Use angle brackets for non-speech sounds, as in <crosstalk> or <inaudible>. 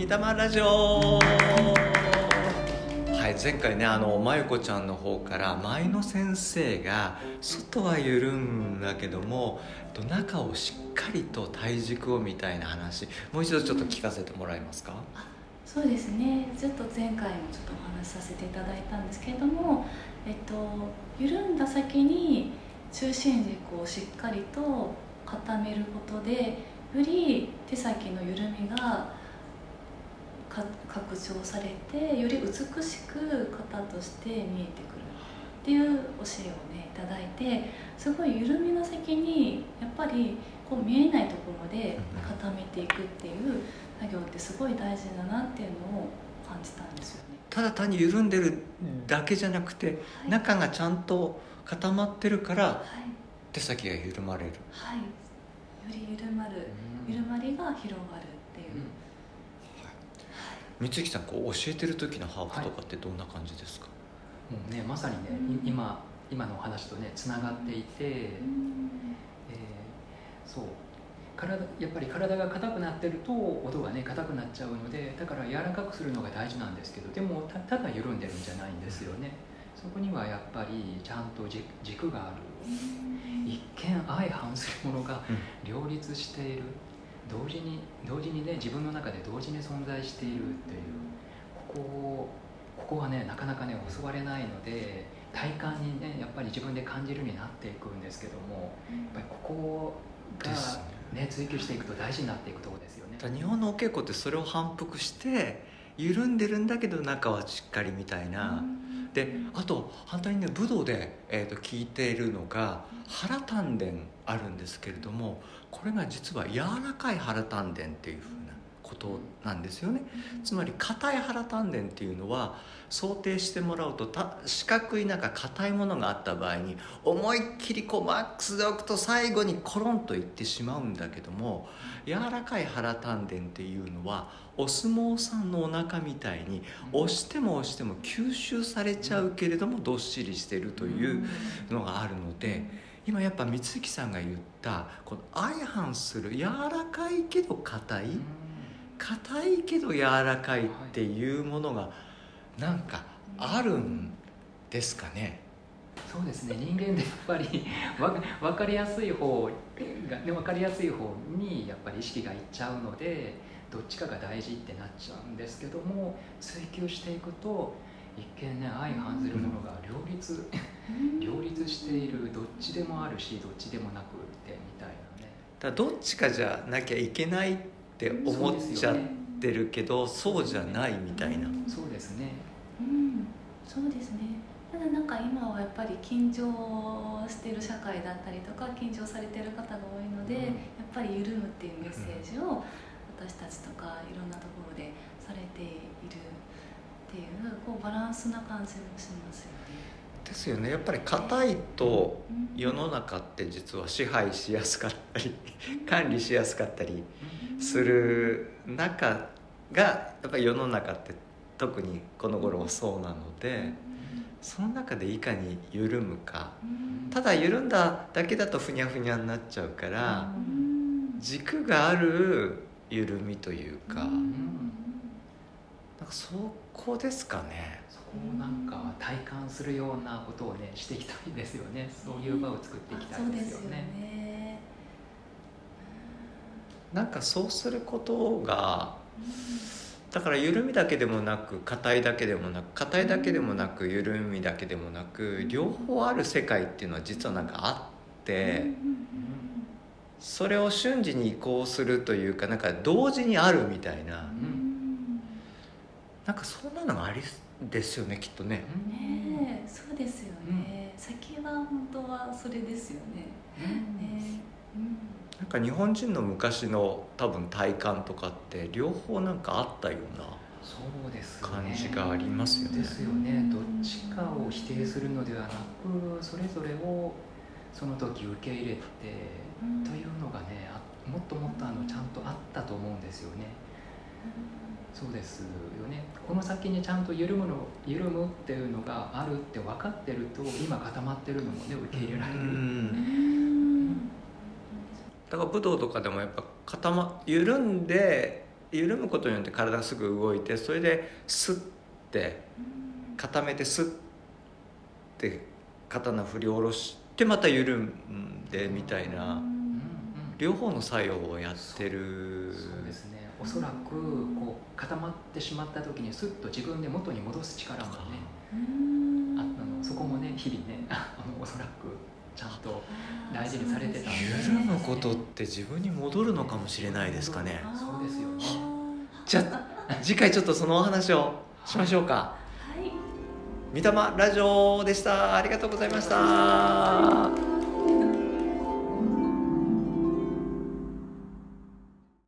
チーム三玉ラジオ。はい前回ねあのまゆこちゃんの方から舞の先生が外は緩むんだけども中をしっかりと体軸をみたいな話もう一度ちょっと聞かせてもらえますか、そうですね。ちょっと前回もちょっとお話しさせていただいたんですけれども、えっと、緩んだ先に中心軸をしっかりと固めることでより手先の緩みが拡張されてより美しく型として見えてくる。っていう教えをねいただいてすごい緩みの先にやっぱりこう見えないところで固めていくっていう作業ってすごい大事だなっていうのを感じたんですよね。ただ単に緩んでるだけじゃなくて、はい、中がちゃんと固まってるから、手先が緩まれる。はい、より緩まる、緩まりが広がるっていう。三木さんこう教えてる時のハーフとかってどんな感じですか、はい、もうねまさにね、うん、今今のお話とねつながっていて、うん、えー、そう。体やっぱり体が硬くなってると音がね硬くなっちゃうのでだから柔らかくするのが大事なんですけどでもたただ緩んでるんじゃないんですよね。そこにはやっぱりちゃんと軸がある。一見相反するものが両立している、同時に同時にね自分の中で同時に存在しているっていうここここはねなかなかね教われないので体感にねやっぱり自分で感じるようになっていくんですけどもやっぱりここがね追求していくと大事になっていくところですよね。日本のお稽古ってそれを反復して緩んでるんだけど中はしっかりみたいな。であと反対にね武道で、えーと、聞いているのが原丹田あるんですけれどもこれが実は柔らかい原丹田っていうふうことなんですよね。つまり硬い腹丹田っていうのは想定してもらうと四角いなんか硬いものがあった場合に思いっきりこうマックスで置くと最後にコロンといってしまうんだけども柔らかい腹丹田っていうのはお相撲さんのお腹みたいに押しても押しても吸収されちゃうけれどもどっしりしてるというのがあるので。今やっぱ三月さんが言ったこの相反する柔らかいけど硬い硬いけど柔らかいっていうものがなんかあるんですかね、そうですね。人間でやっぱり <laughs> 分かりやすい方がで分かりやすい方にやっぱり意識がいっちゃうのでどっちかが大事ってなっちゃうんですけども追求していくと一見ね相反するものが両立、両立している。どっちでもあるしどっちでもなくってみたいなね。だどっちかじゃなきゃいけないって思っちゃってるけどそう,、じゃないみたいな。そうですね。うんそうですね。ただなんか今はやっぱり緊張してる社会だったりとか緊張されてる方が多いので、うん、やっぱり緩むっていうメッセージを私たちとかいろんなところでされているっていうこうバランスな感じもしますよね。ですよね。やっぱり硬いと世の中って実は支配しやすかったり管理しやすかったりする中がやっぱり世の中って特にこの頃はそうなのでその中でいかに緩むか。ただ緩んだだけだとふにゃふにゃになっちゃうから軸がある緩みというか。なんかそこですかね。そこをなんか体感するようなことをねしていきたいですよね。そういう場を作っていきたいですよね。ねなんかそうすることが、だから緩みだけでもなく硬いだけでもなく硬いだけでもなく緩みだけでもなく両方ある世界っていうのは実はなんかあって。それを瞬時に移行するというかなんか同時にあるみたいな、なんかそんなのがありですよねきっとね。ねそうですよね、うん、先は本当はそれですよね。か日本人の昔の多分体感とかって両方なんかあったような感じがありますよね。ですよね。どっちかを否定するのではなくそれぞれをその時受け入れてというのがねもっともっとあのちゃんとあったと思うんですよね。そうですよねこの先にちゃんと緩むの緩むっていうのがあるって分かってると今固まってるのもね受け入れられる、だから武道とかでもやっぱ固ま緩んで緩むことによって体がすぐ動いてそれでスッて固めてスッて肩の振り下ろしてまた緩んでみたいな両方の作用をやってる。そうですね。おそらくこう固まってしまった時にスッと自分で元に戻す力もねあの。そこもね日々ねあのおそらくちゃんと大事にされてた緩むことって自分に戻るのかもしれないですかね。そうですよね。じゃあ次回ちょっとそのお話をしましょうか。はい。三玉ラジオでした。ありがとうございました